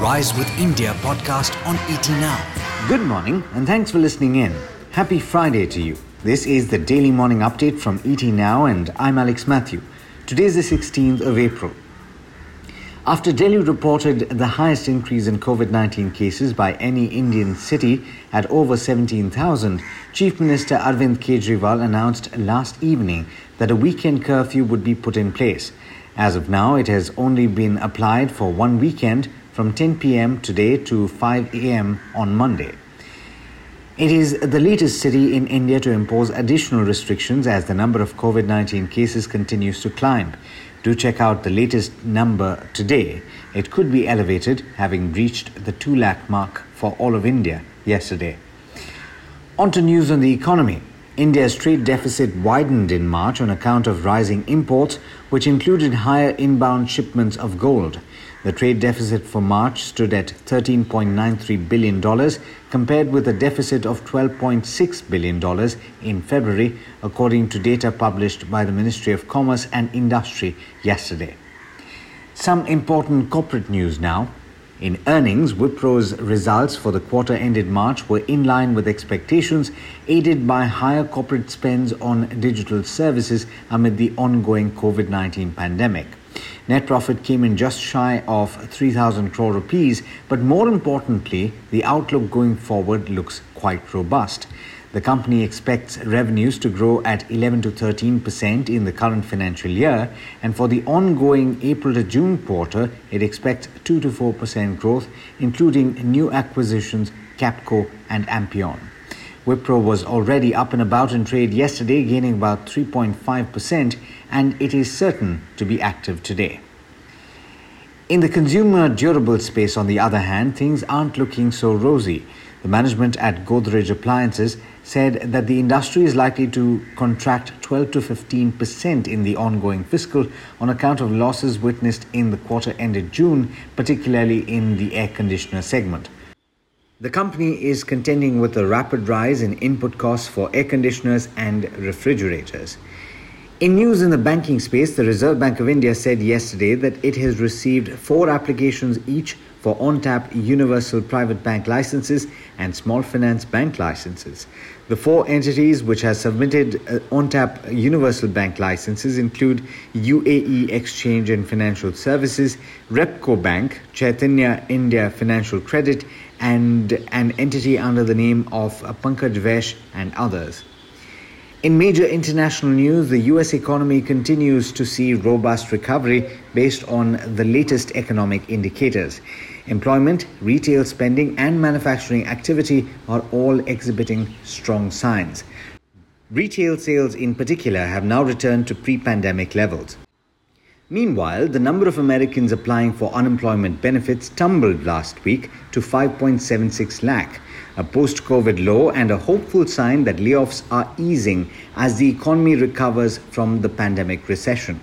Rise with India podcast on ET Now. Good morning and thanks for listening in. Happy Friday to you. This is the daily morning update from ET Now and I'm Alex Matthew. Today is the 16th of April. After Delhi reported the highest increase in COVID 19 cases by any Indian city at over 17,000, Chief Minister Arvind Kejriwal announced last evening that a weekend curfew would be put in place. As of now, it has only been applied for one weekend from 10 pm today to 5 am on Monday. It is the latest city in India to impose additional restrictions as the number of COVID 19 cases continues to climb. Do check out the latest number today. It could be elevated, having reached the 2 lakh mark for all of India yesterday. On to news on the economy. India's trade deficit widened in March on account of rising imports, which included higher inbound shipments of gold. The trade deficit for March stood at $13.93 billion, compared with a deficit of $12.6 billion in February, according to data published by the Ministry of Commerce and Industry yesterday. Some important corporate news now. In earnings, Wipro's results for the quarter ended March were in line with expectations, aided by higher corporate spends on digital services amid the ongoing COVID 19 pandemic. Net profit came in just shy of 3,000 crore rupees, but more importantly, the outlook going forward looks quite robust. The company expects revenues to grow at 11 to 13 percent in the current financial year, and for the ongoing April to June quarter, it expects 2 to 4 percent growth, including new acquisitions, Capco and Ampion. Wipro was already up and about in trade yesterday, gaining about 3.5%, and it is certain to be active today. In the consumer durable space, on the other hand, things aren't looking so rosy. The management at Godrej Appliances said that the industry is likely to contract 12 to 15 percent in the ongoing fiscal on account of losses witnessed in the quarter ended June, particularly in the air conditioner segment. The company is contending with a rapid rise in input costs for air conditioners and refrigerators. In news in the banking space, the Reserve Bank of India said yesterday that it has received four applications each for on-tap Universal Private Bank licenses and Small Finance Bank licenses. The four entities which have submitted uh, on-tap Universal Bank licenses include UAE Exchange and Financial Services, Repco Bank, Chaitanya India Financial Credit, and an entity under the name of Pankaj Vaish and others. In major international news, the US economy continues to see robust recovery based on the latest economic indicators. Employment, retail spending, and manufacturing activity are all exhibiting strong signs. Retail sales, in particular, have now returned to pre pandemic levels. Meanwhile, the number of Americans applying for unemployment benefits tumbled last week to 5.76 lakh, a post COVID low and a hopeful sign that layoffs are easing as the economy recovers from the pandemic recession.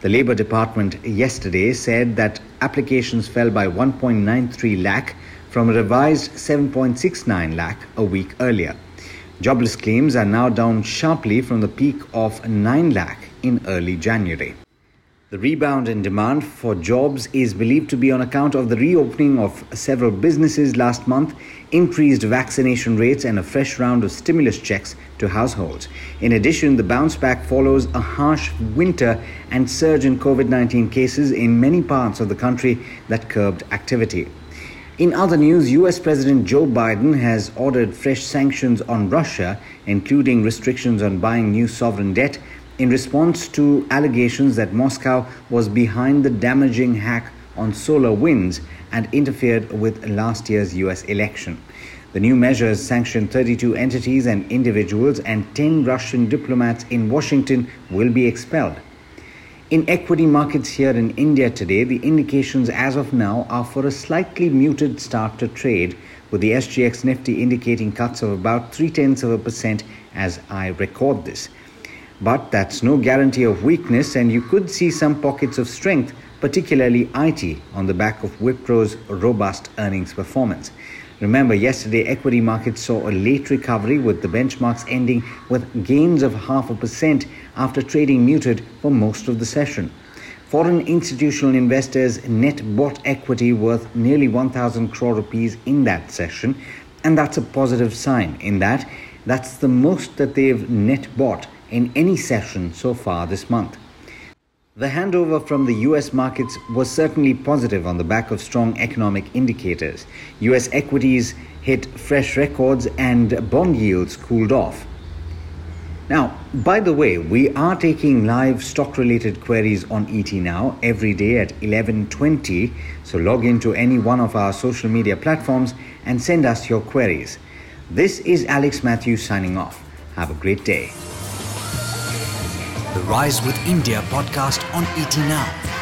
The Labour Department yesterday said that applications fell by 1.93 lakh from a revised 7.69 lakh a week earlier. Jobless claims are now down sharply from the peak of 9 lakh in early January. The rebound in demand for jobs is believed to be on account of the reopening of several businesses last month, increased vaccination rates, and a fresh round of stimulus checks to households. In addition, the bounce back follows a harsh winter and surge in COVID 19 cases in many parts of the country that curbed activity. In other news, US President Joe Biden has ordered fresh sanctions on Russia, including restrictions on buying new sovereign debt in response to allegations that Moscow was behind the damaging hack on SolarWinds and interfered with last year's US election. The new measures sanction 32 entities and individuals, and 10 Russian diplomats in Washington will be expelled. In equity markets here in India today, the indications as of now are for a slightly muted start to trade, with the SGX Nifty indicating cuts of about three tenths of a percent as I record this. But that's no guarantee of weakness, and you could see some pockets of strength, particularly IT, on the back of Wipro's robust earnings performance. Remember, yesterday equity markets saw a late recovery with the benchmarks ending with gains of half a percent after trading muted for most of the session. Foreign institutional investors net bought equity worth nearly 1,000 crore rupees in that session, and that's a positive sign in that that's the most that they've net bought in any session so far this month. The handover from the US markets was certainly positive on the back of strong economic indicators. US equities hit fresh records and bond yields cooled off. Now, by the way, we are taking live stock related queries on ET Now every day at 11:20, so log into any one of our social media platforms and send us your queries. This is Alex Matthews signing off. Have a great day. The Rise with India podcast on ET Now.